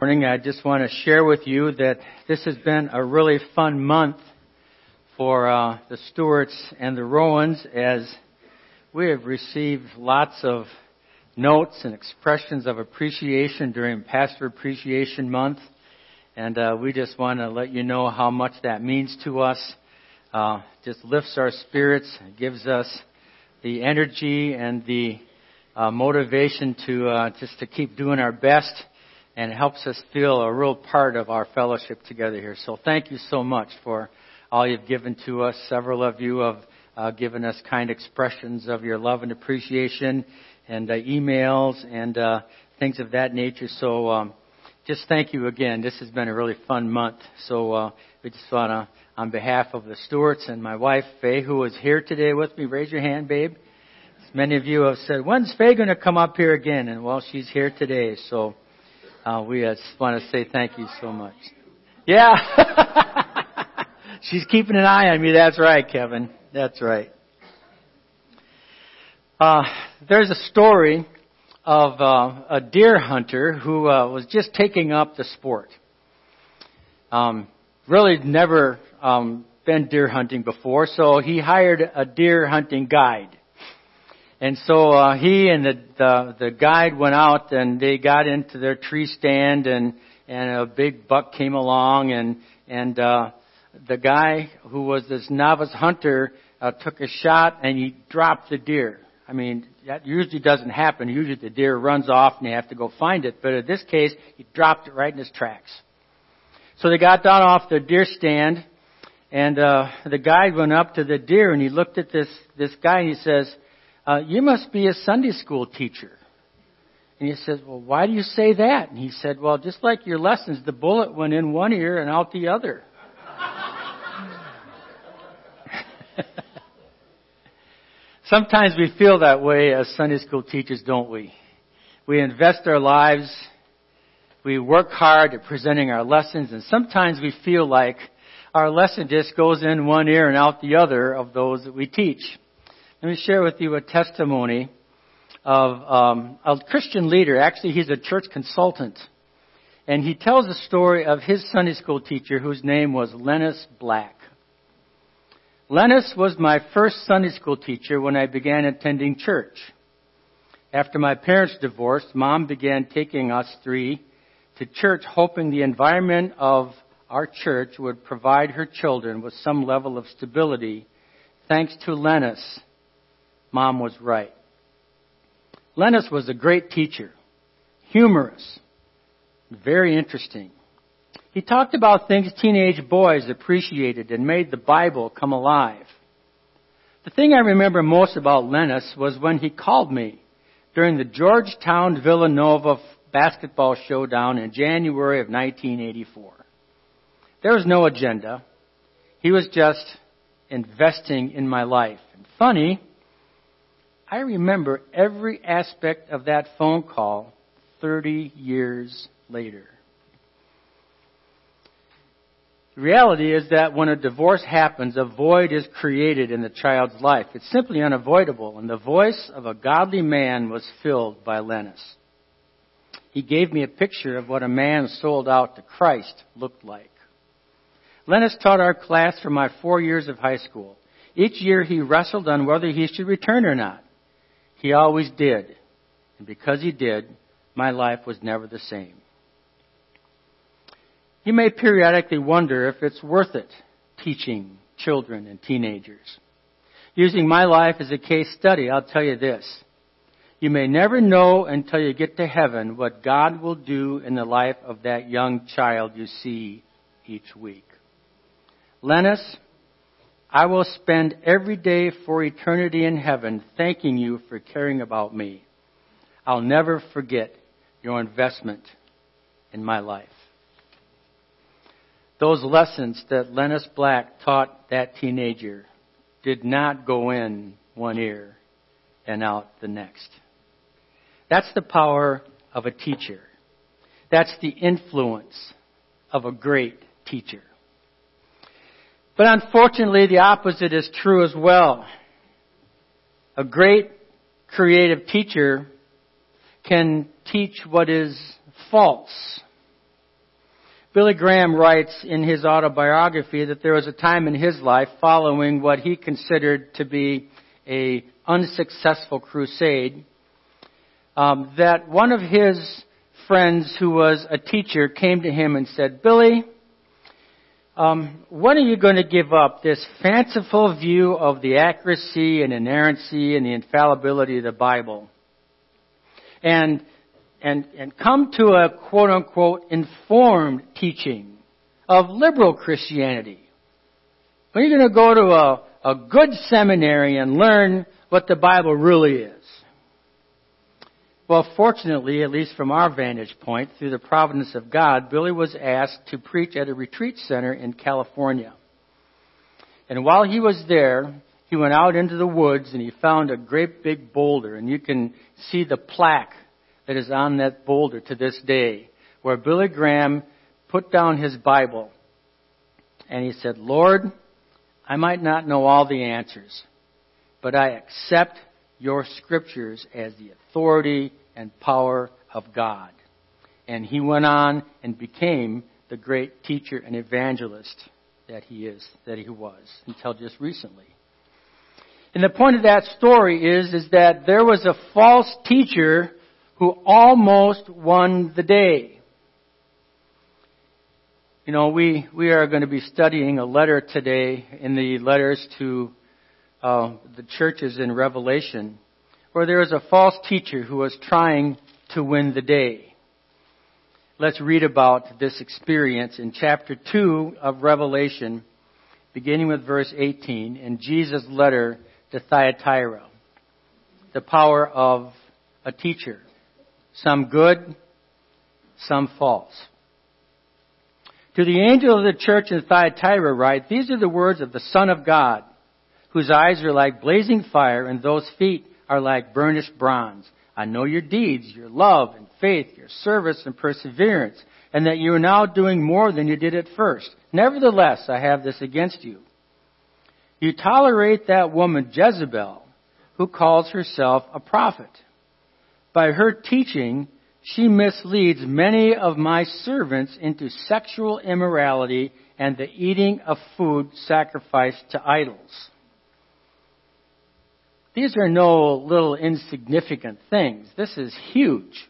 morning. I just want to share with you that this has been a really fun month for uh, the Stewarts and the Rowans as we have received lots of notes and expressions of appreciation during Pastor Appreciation Month. And uh, we just want to let you know how much that means to us. Uh, just lifts our spirits, gives us the energy and the uh, motivation to uh, just to keep doing our best and helps us feel a real part of our fellowship together here. So thank you so much for all you've given to us. Several of you have uh, given us kind expressions of your love and appreciation and uh, emails and uh, things of that nature. So um, just thank you again. This has been a really fun month. So uh, we just want to, on behalf of the Stewarts and my wife, Faye, who is here today with me, raise your hand, babe. Many of you have said, when's Faye going to come up here again? And well, she's here today. So uh, we just want to say thank you so much. Yeah. She's keeping an eye on me. That's right, Kevin. That's right. Uh, there's a story of uh, a deer hunter who uh, was just taking up the sport. Um, really never um, been deer hunting before, so he hired a deer hunting guide. And so uh, he and the, the the guide went out and they got into their tree stand and and a big buck came along and and uh, the guy who was this novice hunter uh, took a shot and he dropped the deer. I mean that usually doesn't happen. Usually the deer runs off and they have to go find it. But in this case, he dropped it right in his tracks. So they got down off the deer stand and uh, the guide went up to the deer and he looked at this this guy and he says uh, you must be a Sunday school teacher. And he says, well, why do you say that? And he said, well, just like your lessons, the bullet went in one ear and out the other. Sometimes we feel that way as Sunday school teachers, don't we? We invest our lives, we work hard at presenting our lessons, and sometimes we feel like our lesson just goes in one ear and out the other of those that we teach. Let me share with you a testimony of um, a Christian leader. Actually, he's a church consultant. And he tells the story of his Sunday school teacher whose name was Lennis Black. Lennis was my first Sunday school teacher when I began attending church. After my parents divorced, mom began taking us three to church hoping the environment of our church would provide her children with some level of stability. Thanks to Lennis, Mom was right. Lennis was a great teacher, humorous, very interesting. He talked about things teenage boys appreciated and made the Bible come alive. The thing I remember most about Lennis was when he called me during the Georgetown Villanova basketball showdown in January of 1984. There was no agenda. He was just investing in my life. And funny, I remember every aspect of that phone call 30 years later. The reality is that when a divorce happens, a void is created in the child's life. It's simply unavoidable, and the voice of a godly man was filled by Lennis. He gave me a picture of what a man sold out to Christ looked like. Lennis taught our class for my four years of high school. Each year he wrestled on whether he should return or not. He always did. And because he did, my life was never the same. You may periodically wonder if it's worth it teaching children and teenagers. Using my life as a case study, I'll tell you this. You may never know until you get to heaven what God will do in the life of that young child you see each week. Lennis, I will spend every day for eternity in heaven thanking you for caring about me. I'll never forget your investment in my life. Those lessons that Lennis Black taught that teenager did not go in one ear and out the next. That's the power of a teacher. That's the influence of a great teacher. But unfortunately, the opposite is true as well. A great creative teacher can teach what is false Billy Graham writes in his autobiography that there was a time in his life following what he considered to be a unsuccessful crusade um, that one of his friends who was a teacher came to him and said, Billy, um, when are you going to give up this fanciful view of the accuracy and inerrancy and the infallibility of the Bible? And and, and come to a quote unquote informed teaching of liberal Christianity. When are you going to go to a, a good seminary and learn what the Bible really is? Well, fortunately, at least from our vantage point, through the providence of God, Billy was asked to preach at a retreat center in California. And while he was there, he went out into the woods and he found a great big boulder, and you can see the plaque that is on that boulder to this day, where Billy Graham put down his Bible and he said, Lord, I might not know all the answers, but I accept your scriptures as the authority and power of God. And he went on and became the great teacher and evangelist that he is, that he was, until just recently. And the point of that story is, is that there was a false teacher who almost won the day. You know, we, we are going to be studying a letter today in the letters to uh, the churches in Revelation, where there is a false teacher who was trying to win the day. Let's read about this experience in chapter 2 of Revelation, beginning with verse 18, in Jesus' letter to Thyatira, the power of a teacher some good, some false. To the angel of the church in Thyatira write, These are the words of the Son of God, whose eyes are like blazing fire, and those feet are like burnished bronze. I know your deeds, your love and faith, your service and perseverance, and that you are now doing more than you did at first. Nevertheless, I have this against you. You tolerate that woman Jezebel, who calls herself a prophet. By her teaching, she misleads many of my servants into sexual immorality and the eating of food sacrificed to idols. These are no little insignificant things. This is huge.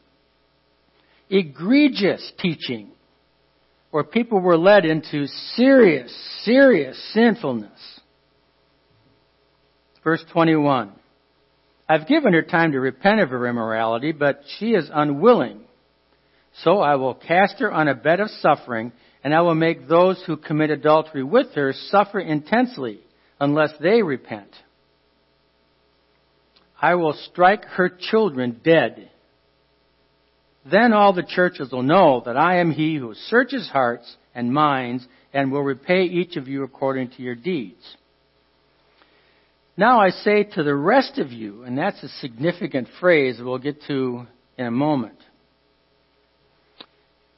Egregious teaching where people were led into serious, serious sinfulness. Verse 21. I've given her time to repent of her immorality, but she is unwilling. So I will cast her on a bed of suffering, and I will make those who commit adultery with her suffer intensely unless they repent. I will strike her children dead. Then all the churches will know that I am he who searches hearts and minds and will repay each of you according to your deeds. Now I say to the rest of you, and that's a significant phrase we'll get to in a moment,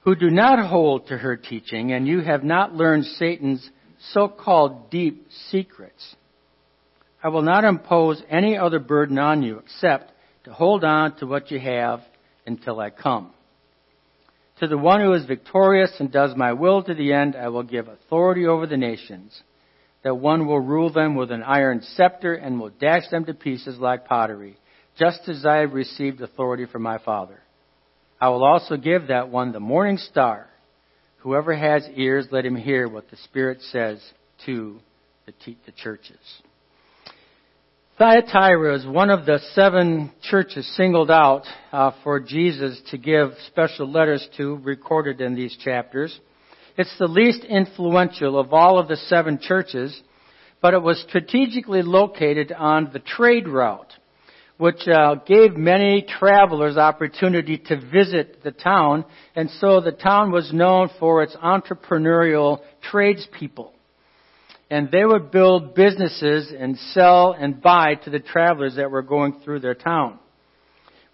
who do not hold to her teaching, and you have not learned Satan's so-called deep secrets. I will not impose any other burden on you except to hold on to what you have until I come. To the one who is victorious and does my will to the end, I will give authority over the nations that one will rule them with an iron scepter and will dash them to pieces like pottery, just as I have received authority from my Father. I will also give that one the morning star. Whoever has ears, let him hear what the Spirit says to the, churches. Thyatira is one of the seven churches singled out uh, for Jesus to give special letters to, recorded in these chapters. It's the least influential of all of the seven churches, but it was strategically located on the trade route, which uh, gave many travelers opportunity to visit the town, and so the town was known for its entrepreneurial tradespeople. And they would build businesses and sell and buy to the travelers that were going through their town.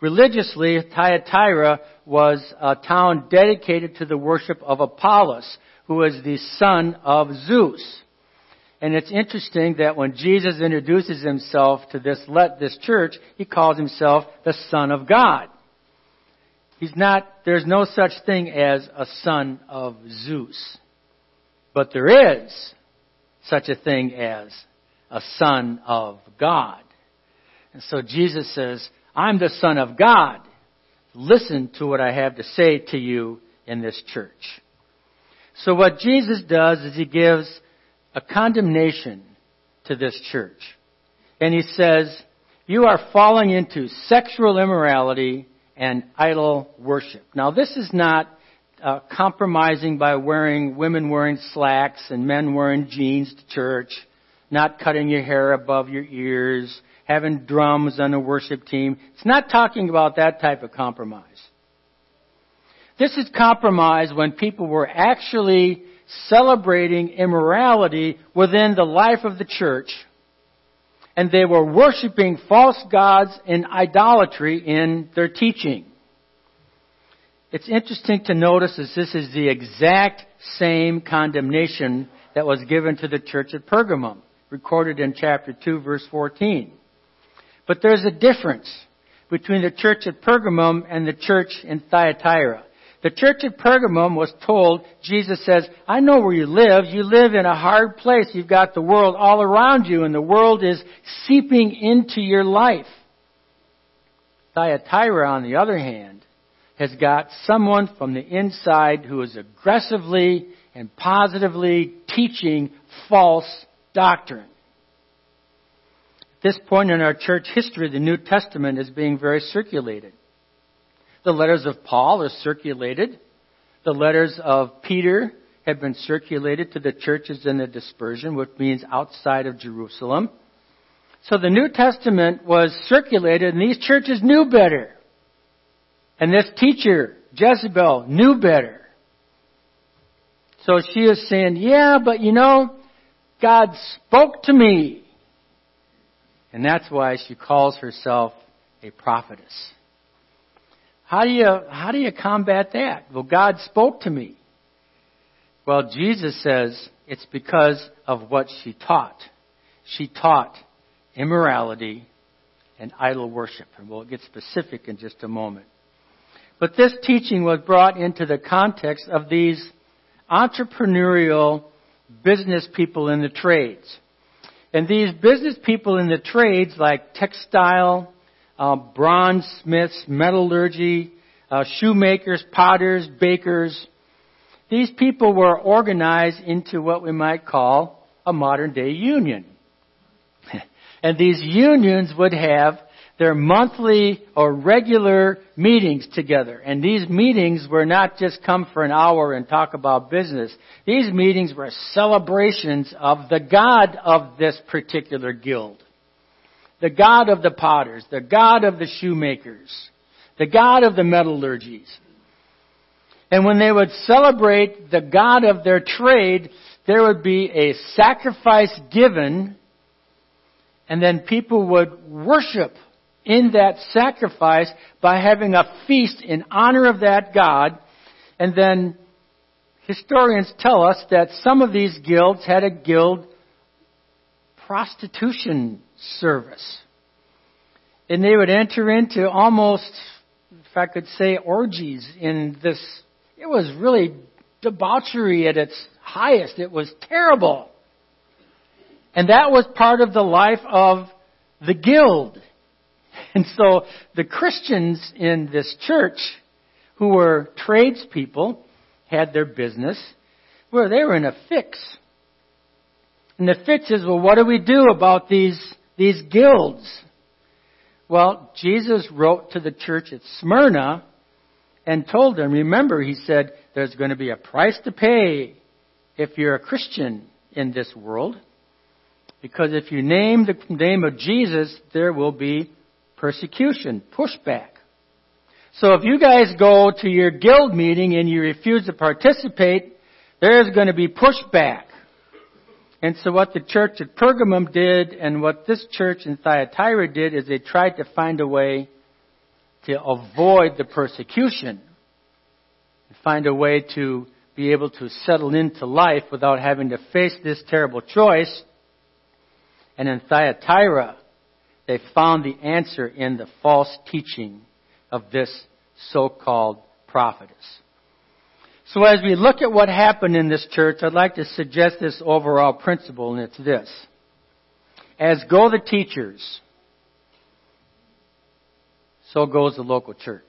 Religiously, Thyatira was a town dedicated to the worship of Apollos, who was the son of Zeus. And it's interesting that when Jesus introduces himself to this, let this church, he calls himself the Son of God. He's not, there's no such thing as a son of Zeus. But there is such a thing as a son of God. And so Jesus says, I'm the son of God. Listen to what I have to say to you in this church. So what Jesus does is he gives a condemnation to this church. And he says, you are falling into sexual immorality and idol worship. Now this is not uh, compromising by wearing women wearing slacks and men wearing jeans to church, not cutting your hair above your ears, having drums on a worship team. It's not talking about that type of compromise. This is compromise when people were actually celebrating immorality within the life of the church and they were worshiping false gods and idolatry in their teaching. It's interesting to notice that this is the exact same condemnation that was given to the church at Pergamum, recorded in chapter 2 verse 14. But there's a difference between the church at Pergamum and the church in Thyatira. The church at Pergamum was told, Jesus says, I know where you live. You live in a hard place. You've got the world all around you and the world is seeping into your life. Thyatira, on the other hand, has got someone from the inside who is aggressively and positively teaching false doctrine. At this point in our church history, the New Testament is being very circulated. The letters of Paul are circulated. The letters of Peter have been circulated to the churches in the dispersion, which means outside of Jerusalem. So the New Testament was circulated and these churches knew better. And this teacher, Jezebel, knew better. So she is saying, yeah, but you know, God spoke to me. And that's why she calls herself a prophetess. How do you, how do you combat that? Well, God spoke to me. Well, Jesus says it's because of what she taught. She taught immorality and idol worship. And we'll get specific in just a moment. But this teaching was brought into the context of these entrepreneurial business people in the trades. And these business people in the trades like textile, uh, bronze smiths, metallurgy, uh, shoemakers, potters, bakers. These people were organized into what we might call a modern day union. and these unions would have their monthly or regular meetings together. And these meetings were not just come for an hour and talk about business. These meetings were celebrations of the God of this particular guild the God of the potters, the God of the shoemakers, the God of the metallurgies. And when they would celebrate the God of their trade, there would be a sacrifice given, and then people would worship in that sacrifice by having a feast in honor of that God. And then historians tell us that some of these guilds had a guild prostitution service. And they would enter into almost, if I could say, orgies in this. It was really debauchery at its highest. It was terrible. And that was part of the life of the guild. And so the Christians in this church, who were tradespeople, had their business, where they were in a fix. And the fix is, well, what do we do about these these guilds? Well, Jesus wrote to the church at Smyrna and told them, remember, he said, there's going to be a price to pay if you're a Christian in this world. Because if you name the name of Jesus, there will be persecution, pushback. So if you guys go to your guild meeting and you refuse to participate, there's going to be pushback. And so what the church at Pergamum did and what this church in Thyatira did is they tried to find a way to avoid the persecution. Find a way to be able to settle into life without having to face this terrible choice. And in Thyatira, they found the answer in the false teaching of this so-called prophetess. So as we look at what happened in this church, I'd like to suggest this overall principle, and it's this. As go the teachers, so goes the local church.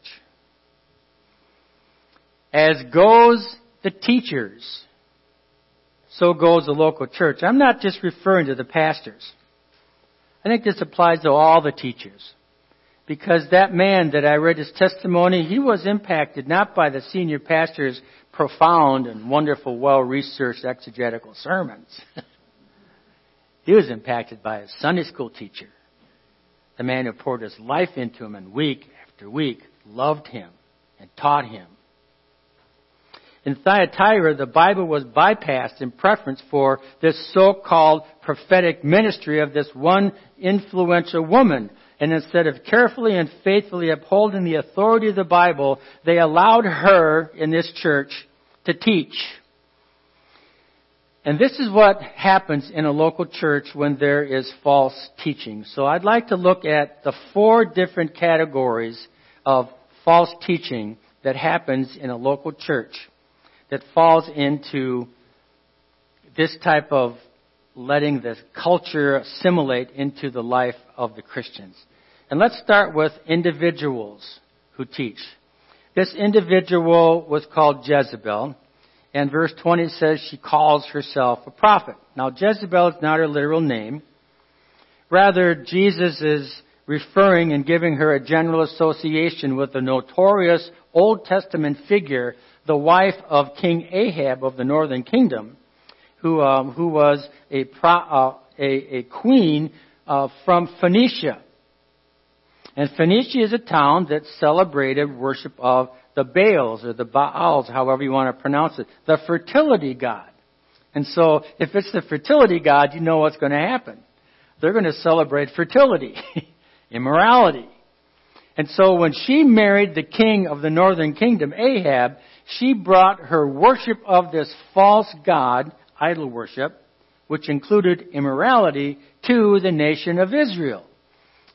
As goes the teachers, so goes the local church. I'm not just referring to the pastors. I think this applies to all the teachers. Because that man that I read his testimony, he was impacted not by the senior pastor's profound and wonderful, well-researched exegetical sermons. he was impacted by his Sunday school teacher. The man who poured his life into him and week after week loved him and taught him in Thyatira, the Bible was bypassed in preference for this so-called prophetic ministry of this one influential woman. And instead of carefully and faithfully upholding the authority of the Bible, they allowed her in this church to teach. And this is what happens in a local church when there is false teaching. So I'd like to look at the four different categories of false teaching that happens in a local church that falls into this type of letting this culture assimilate into the life of the Christians. And let's start with individuals who teach. This individual was called Jezebel, and verse 20 says she calls herself a prophet. Now, Jezebel is not her literal name. Rather, Jesus is referring and giving her a general association with the notorious Old Testament figure the wife of King Ahab of the northern kingdom, who, um, who was a, pro, uh, a, a, queen uh, from Phoenicia. And Phoenicia is a town that celebrated worship of the Baals or the Baals, however you want to pronounce it, the fertility god. And so, if it's the fertility god, you know what's going to happen. They're going to celebrate fertility, immorality. And so when she married the king of the northern kingdom, Ahab, she brought her worship of this false god, idol worship, which included immorality, to the nation of Israel.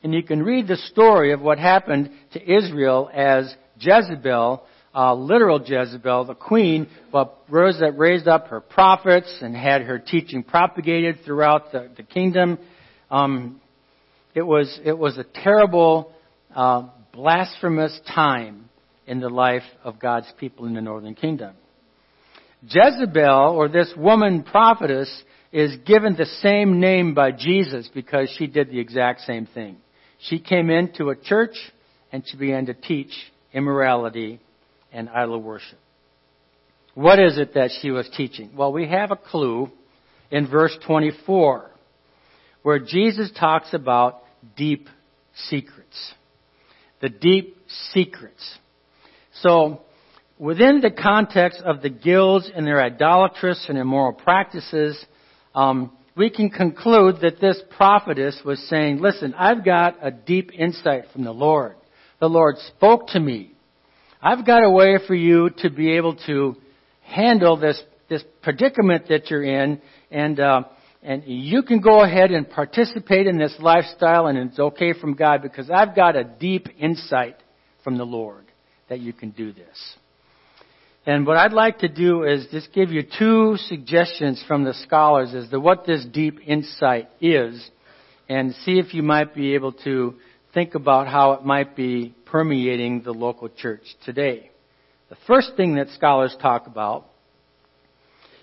And you can read the story of what happened to Israel as Jezebel, uh, literal Jezebel, the queen, but rose that raised up her prophets and had her teaching propagated throughout the, the kingdom. Um, it was it was a terrible, uh, blasphemous time in the life of God's people in the northern kingdom. Jezebel, or this woman prophetess, is given the same name by Jesus because she did the exact same thing. She came into a church and she began to teach immorality and idol worship. What is it that she was teaching? Well, we have a clue in verse 24 where Jesus talks about deep secrets. The deep secrets. So, within the context of the guilds and their idolatrous and immoral practices, um, we can conclude that this prophetess was saying, listen, I've got a deep insight from the Lord. The Lord spoke to me. I've got a way for you to be able to handle this, this predicament that you're in and, uh, and you can go ahead and participate in this lifestyle and it's okay from God because I've got a deep insight from the Lord that you can do this. And what I'd like to do is just give you two suggestions from the scholars as to what this deep insight is and see if you might be able to think about how it might be permeating the local church today. The first thing that scholars talk about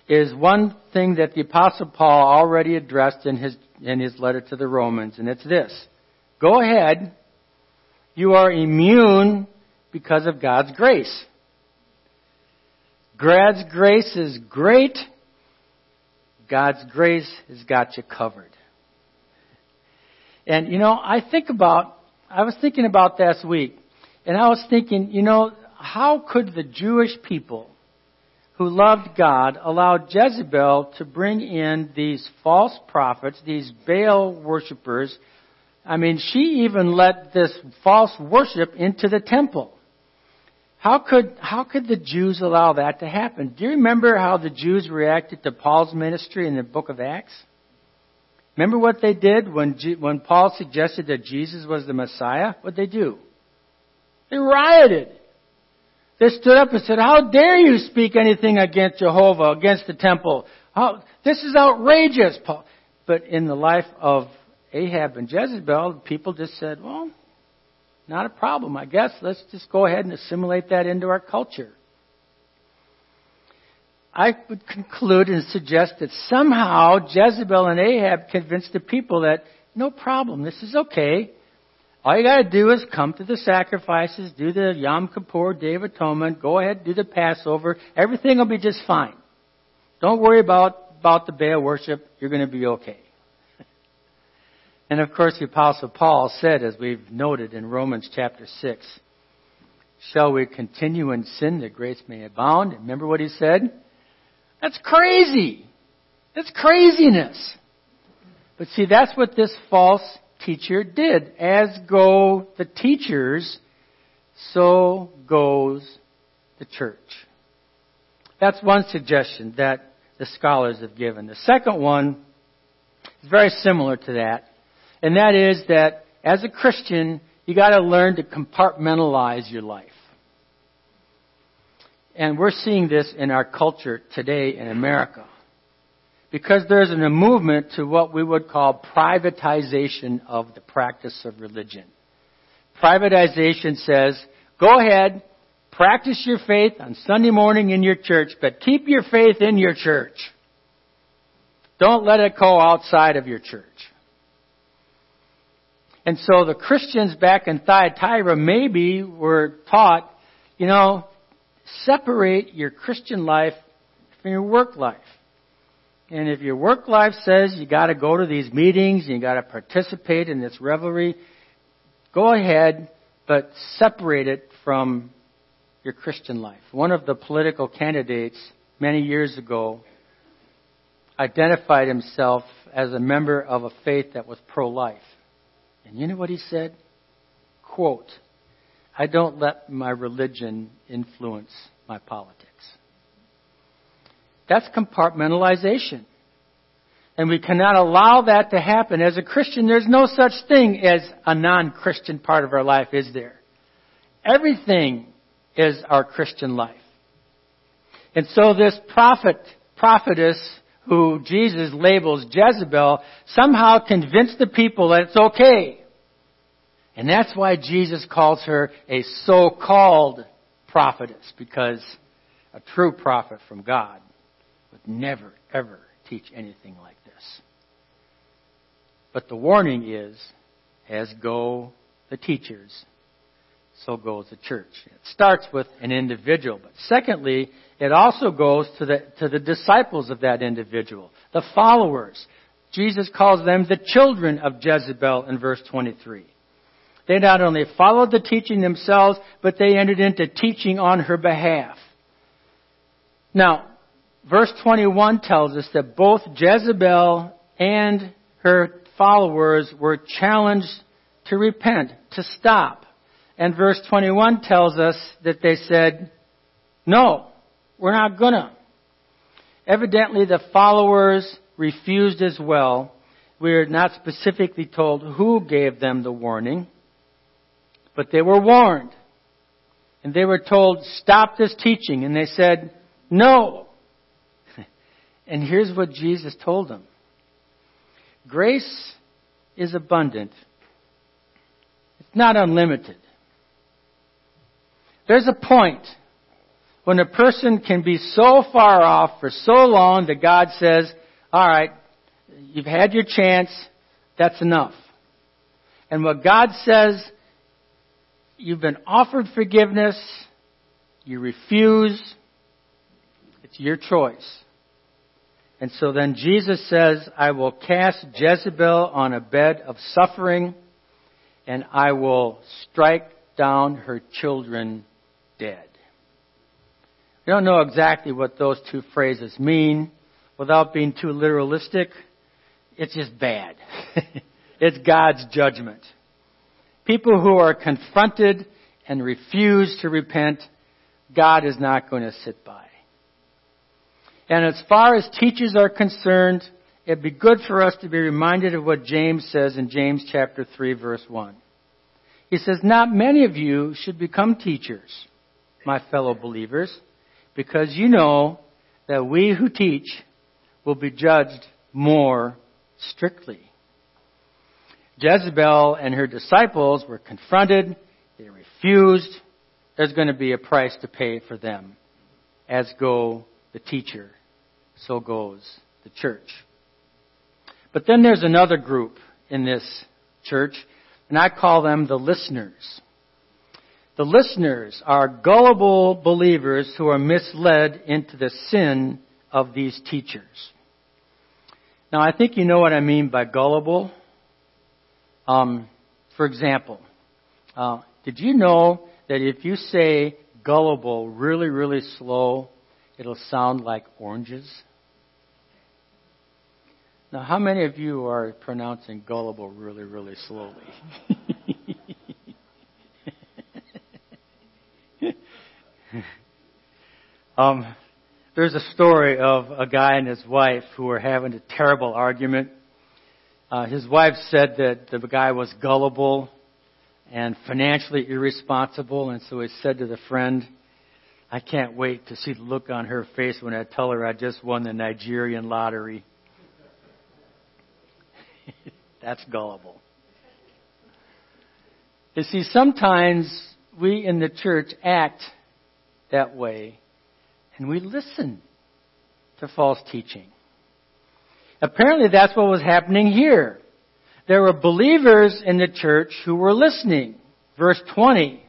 is one thing that the apostle Paul already addressed in his, in his letter to the Romans, and it's this. Go ahead. You are immune because of God's grace. God's grace is great. God's grace has got you covered. And you know, I think about, I was thinking about this week, and I was thinking, you know, how could the Jewish people who loved God allow Jezebel to bring in these false prophets, these Baal worshippers? I mean, she even let this false worship into the temple. How could, how could the Jews allow that to happen? Do you remember how the Jews reacted to Paul's ministry in the book of Acts? Remember what they did when, when Paul suggested that Jesus was the Messiah? What they do? They rioted. They stood up and said, how dare you speak anything against Jehovah, against the temple? How, this is outrageous, Paul. But in the life of Ahab and Jezebel, people just said, well, not a problem, I guess. Let's just go ahead and assimilate that into our culture. I would conclude and suggest that somehow Jezebel and Ahab convinced the people that no problem, this is okay. All you gotta do is come to the sacrifices, do the Yom Kippur, Day of Atonement, go ahead, do the Passover, everything will be just fine. Don't worry about, about the Baal worship, you're gonna be okay. And of course the apostle Paul said, as we've noted in Romans chapter 6, shall we continue in sin that grace may abound? Remember what he said? That's crazy. That's craziness. But see, that's what this false teacher did. As go the teachers, so goes the church. That's one suggestion that the scholars have given. The second one is very similar to that, and that is that as a Christian, you gotta learn to compartmentalize your life. And we're seeing this in our culture today in America. Because there's a movement to what we would call privatization of the practice of religion. Privatization says, go ahead, practice your faith on Sunday morning in your church, but keep your faith in your church. Don't let it go outside of your church. And so the Christians back in Thyatira maybe were taught, you know, separate your Christian life from your work life. And if your work life says you gotta go to these meetings, you gotta participate in this revelry, go ahead, but separate it from your Christian life. One of the political candidates many years ago identified himself as a member of a faith that was pro-life. And you know what he said? Quote, I don't let my religion influence my politics. That's compartmentalization. And we cannot allow that to happen. As a Christian, there's no such thing as a non-Christian part of our life, is there? Everything is our Christian life. And so this prophet, prophetess who Jesus labels Jezebel somehow convinced the people that it's okay and that's why Jesus calls her a so-called prophetess, because a true prophet from God would never, ever teach anything like this. But the warning is, as go the teachers, so goes the church. It starts with an individual, but secondly, it also goes to the, to the disciples of that individual, the followers. Jesus calls them the children of Jezebel in verse 23. They not only followed the teaching themselves, but they entered into teaching on her behalf. Now, verse 21 tells us that both Jezebel and her followers were challenged to repent, to stop. And verse 21 tells us that they said, no, we're not gonna. Evidently the followers refused as well. We're not specifically told who gave them the warning. But they were warned. And they were told, stop this teaching. And they said, no. And here's what Jesus told them. Grace is abundant. It's not unlimited. There's a point when a person can be so far off for so long that God says, alright, you've had your chance, that's enough. And what God says You've been offered forgiveness. You refuse. It's your choice. And so then Jesus says, I will cast Jezebel on a bed of suffering and I will strike down her children dead. We don't know exactly what those two phrases mean without being too literalistic. It's just bad. it's God's judgment. People who are confronted and refuse to repent, God is not going to sit by. And as far as teachers are concerned, it'd be good for us to be reminded of what James says in James chapter 3 verse 1. He says, not many of you should become teachers. my fellow believers, because you know that we who teach will be judged more strictly. Jezebel and her disciples were confronted, they refused. There's going to be a price to pay for them, as go the teacher, so goes the church. But then there's another group in this church, and I call them the listeners. The listeners are gullible believers who are misled into the sin of these teachers. Now, I think you know what I mean by gullible. Um, for example, uh, did you know that if you say gullible really, really slow, it'll sound like oranges? Now, how many of you are pronouncing gullible really, really slowly? um, there's a story of a guy and his wife who were having a terrible argument. Uh, his wife said that the guy was gullible and financially irresponsible, and so he said to the friend, I can't wait to see the look on her face when I tell her I just won the Nigerian lottery. That's gullible. You see, sometimes we in the church act that way and we listen to false teaching. Apparently that's what was happening here. There were believers in the church who were listening. Verse 20.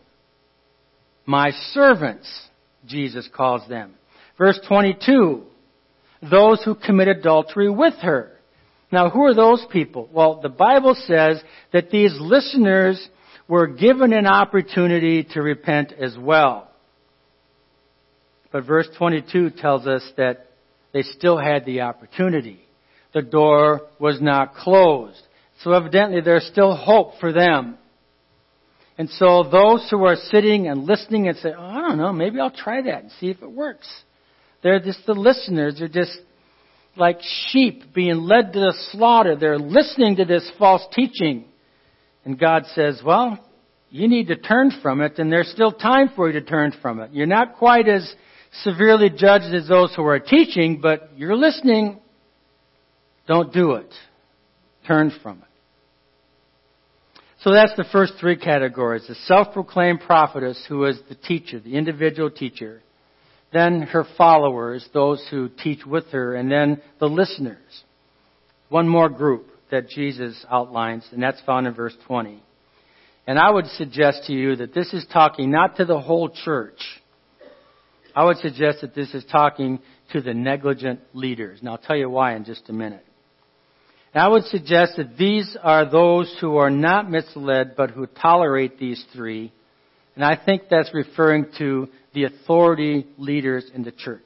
My servants, Jesus calls them. Verse 22. Those who commit adultery with her. Now who are those people? Well, the Bible says that these listeners were given an opportunity to repent as well. But verse 22 tells us that they still had the opportunity. The door was not closed. So evidently there's still hope for them. And so those who are sitting and listening and say, oh, I don't know, maybe I'll try that and see if it works. They're just the listeners. They're just like sheep being led to the slaughter. They're listening to this false teaching. And God says, well, you need to turn from it and there's still time for you to turn from it. You're not quite as severely judged as those who are teaching, but you're listening. Don't do it. Turn from it. So that's the first three categories. The self-proclaimed prophetess who is the teacher, the individual teacher. Then her followers, those who teach with her, and then the listeners. One more group that Jesus outlines, and that's found in verse 20. And I would suggest to you that this is talking not to the whole church, I would suggest that this is talking to the negligent leaders. And I'll tell you why in just a minute. And I would suggest that these are those who are not misled but who tolerate these three. And I think that's referring to the authority leaders in the church.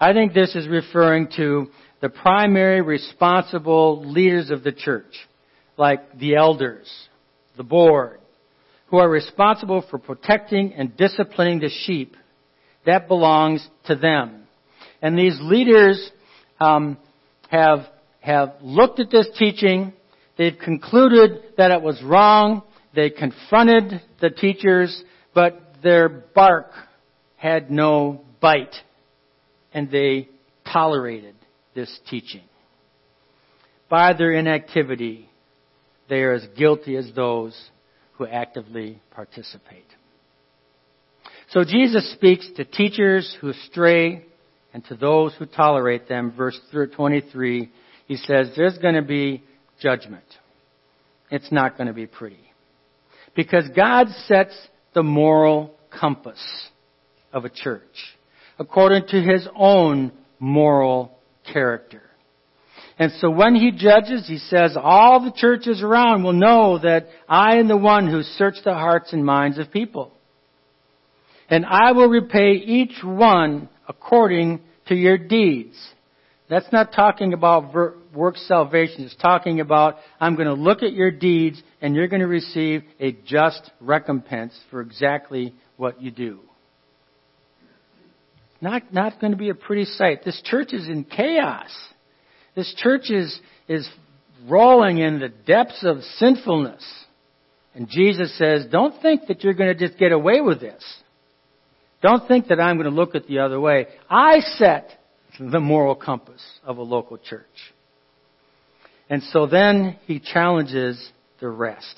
I think this is referring to the primary responsible leaders of the church, like the elders, the board, who are responsible for protecting and disciplining the sheep. That belongs to them. And these leaders um, have have looked at this teaching. They've concluded that it was wrong. They confronted the teachers, but their bark had no bite, and they tolerated this teaching. By their inactivity, they are as guilty as those who actively participate. So Jesus speaks to teachers who stray and to those who tolerate them. Verse 23, he says, there's going to be judgment. It's not going to be pretty. Because God sets the moral compass of a church according to his own moral character. And so when he judges, he says, all the churches around will know that I am the one who searched the hearts and minds of people. And I will repay each one according to your deeds. That's not talking about work salvation. It's talking about, I'm going to look at your deeds and you're going to receive a just recompense for exactly what you do. Not, not going to be a pretty sight. This church is in chaos. This church is, is rolling in the depths of sinfulness. And Jesus says, don't think that you're going to just get away with this. Don't think that I'm going to look at the other way. I set the moral compass of a local church. And so then he challenges the rest.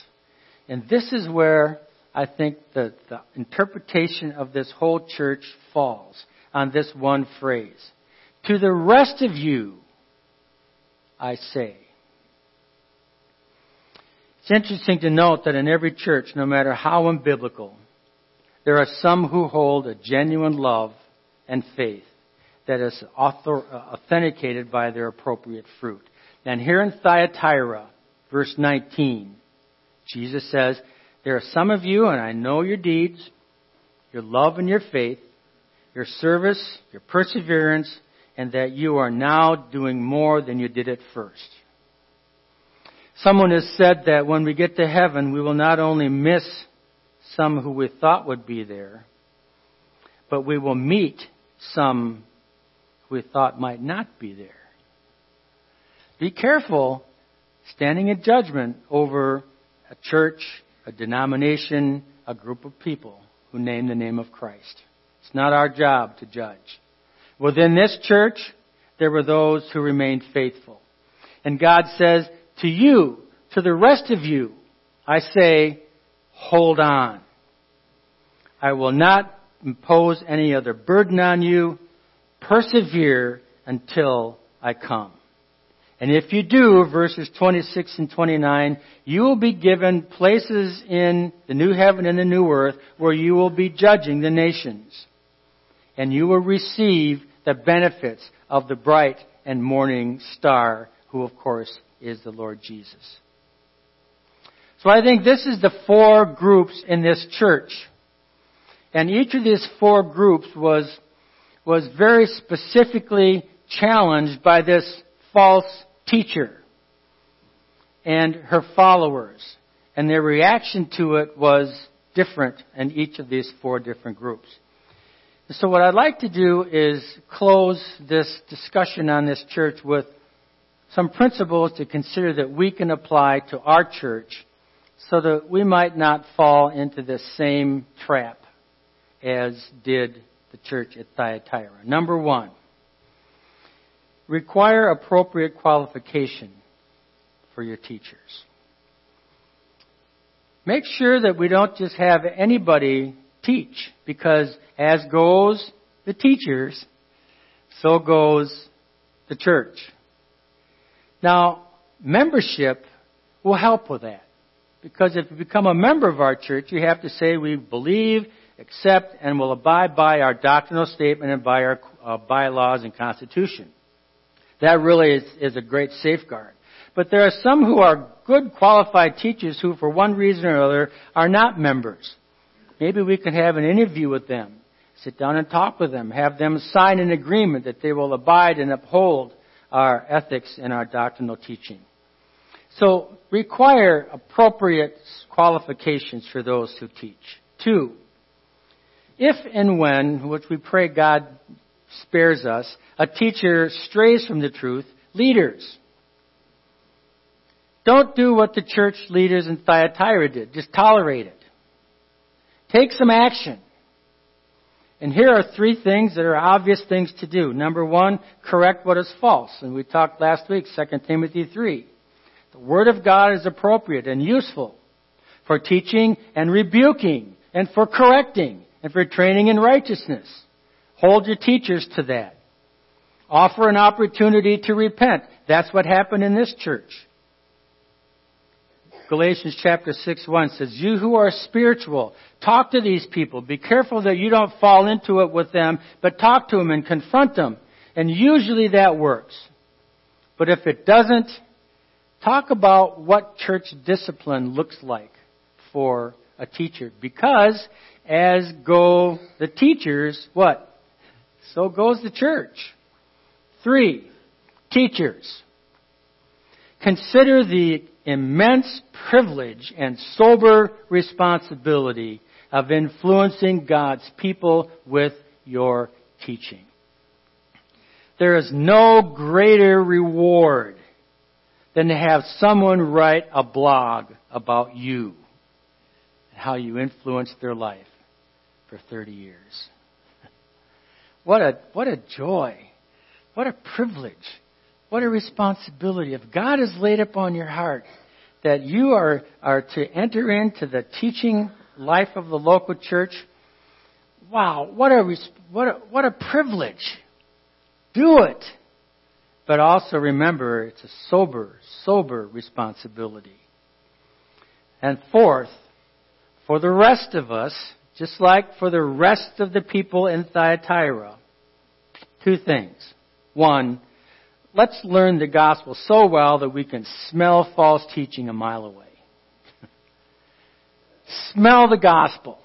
And this is where I think the, the interpretation of this whole church falls on this one phrase. To the rest of you, I say. It's interesting to note that in every church, no matter how unbiblical, there are some who hold a genuine love and faith that is author, uh, authenticated by their appropriate fruit. And here in Thyatira, verse 19, Jesus says, There are some of you, and I know your deeds, your love and your faith, your service, your perseverance, and that you are now doing more than you did at first. Someone has said that when we get to heaven, we will not only miss some who we thought would be there, but we will meet some we thought might not be there. Be careful standing in judgment over a church, a denomination, a group of people who name the name of Christ. It's not our job to judge. Within this church, there were those who remained faithful. And God says, to you, to the rest of you, I say, hold on. I will not impose any other burden on you. Persevere until I come. And if you do, verses 26 and 29, you will be given places in the new heaven and the new earth where you will be judging the nations. And you will receive the benefits of the bright and morning star, who of course is the Lord Jesus. So I think this is the four groups in this church. And each of these four groups was, was very specifically challenged by this false teacher and her followers. And their reaction to it was different in each of these four different groups. So what I'd like to do is close this discussion on this church with some principles to consider that we can apply to our church so that we might not fall into the same trap as did the church at Thyatira. Number one, require appropriate qualification for your teachers. Make sure that we don't just have anybody teach, because as goes the teachers, so goes the church. Now, membership will help with that. Because if you become a member of our church, you have to say we believe, accept, and will abide by our doctrinal statement and by our uh, bylaws and constitution. That really is, is a great safeguard. But there are some who are good qualified teachers who, for one reason or other, are not members. Maybe we can have an interview with them, sit down and talk with them, have them sign an agreement that they will abide and uphold our ethics and our doctrinal teaching. So require appropriate qualifications for those who teach. Two, if and when, which we pray God spares us, a teacher strays from the truth, leaders. Don't do what the church leaders in Thyatira did. Just tolerate it. Take some action. And here are three things that are obvious things to do. Number one, correct what is false. And we talked last week, 2 Timothy 3. The Word of God is appropriate and useful for teaching and rebuking and for correcting and for training in righteousness. Hold your teachers to that. Offer an opportunity to repent. That's what happened in this church. Galatians chapter 6 1 says, You who are spiritual, talk to these people. Be careful that you don't fall into it with them, but talk to them and confront them. And usually that works. But if it doesn't, talk about what church discipline looks like for a teacher. Because as go the teachers, what? So goes the church. Three, teachers. Consider the immense privilege and sober responsibility of influencing God's people with your teaching. There is no greater reward than to have someone write a blog about you and how you influenced their life for 30 years. what a, what a joy. What a privilege. What a responsibility. If God has laid upon your heart that you are, are to enter into the teaching life of the local church, wow, what a, what a, what a privilege. Do it. But also remember, it's a sober, sober responsibility. And fourth, for the rest of us, just like for the rest of the people in Thyatira, two things. One, let's learn the gospel so well that we can smell false teaching a mile away. smell the gospel.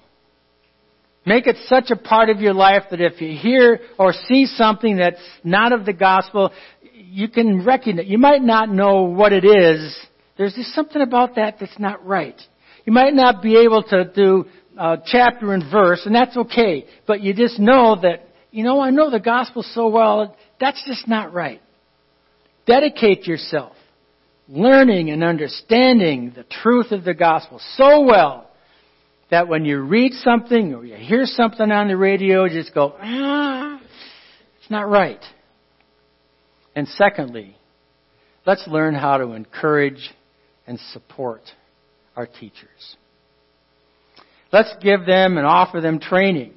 Make it such a part of your life that if you hear or see something that's not of the gospel, you can recognize, you might not know what it is. There's just something about that that's not right. You might not be able to do uh, chapter and verse, and that's okay. But you just know that, you know, I know the gospel so well, that's just not right. Dedicate yourself, learning and understanding the truth of the gospel so well that when you read something or you hear something on the radio, you just go, ah, it's not right. And secondly, let's learn how to encourage and support our teachers. Let's give them and offer them training.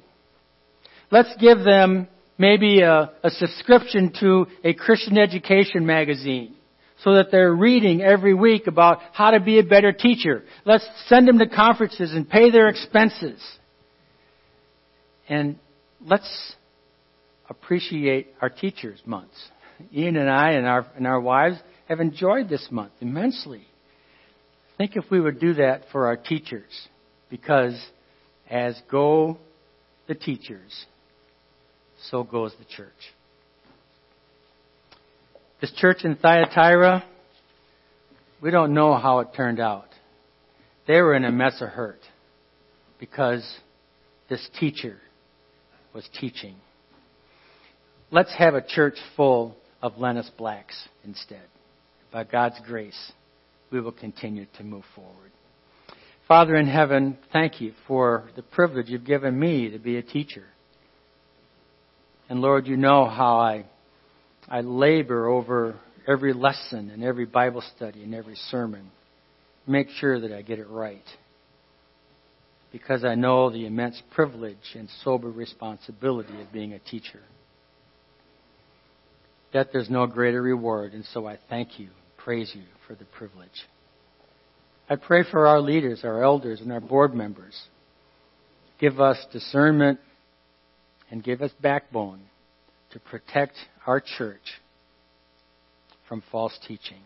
Let's give them maybe a, a subscription to a Christian education magazine so that they're reading every week about how to be a better teacher. Let's send them to conferences and pay their expenses. And let's appreciate our teachers months. Ian and I and our, and our wives have enjoyed this month immensely. Think if we would do that for our teachers, because as go the teachers, so goes the church. This church in Thyatira, we don't know how it turned out. They were in a mess of hurt because this teacher was teaching. Let's have a church full of Lennis Blacks instead. By God's grace, we will continue to move forward. Father in heaven, thank you for the privilege you've given me to be a teacher. And Lord, you know how I, I labor over every lesson and every Bible study and every sermon. Make sure that I get it right. Because I know the immense privilege and sober responsibility of being a teacher. That there's no greater reward, and so I thank you, praise you for the privilege. I pray for our leaders, our elders, and our board members. Give us discernment and give us backbone to protect our church from false teaching.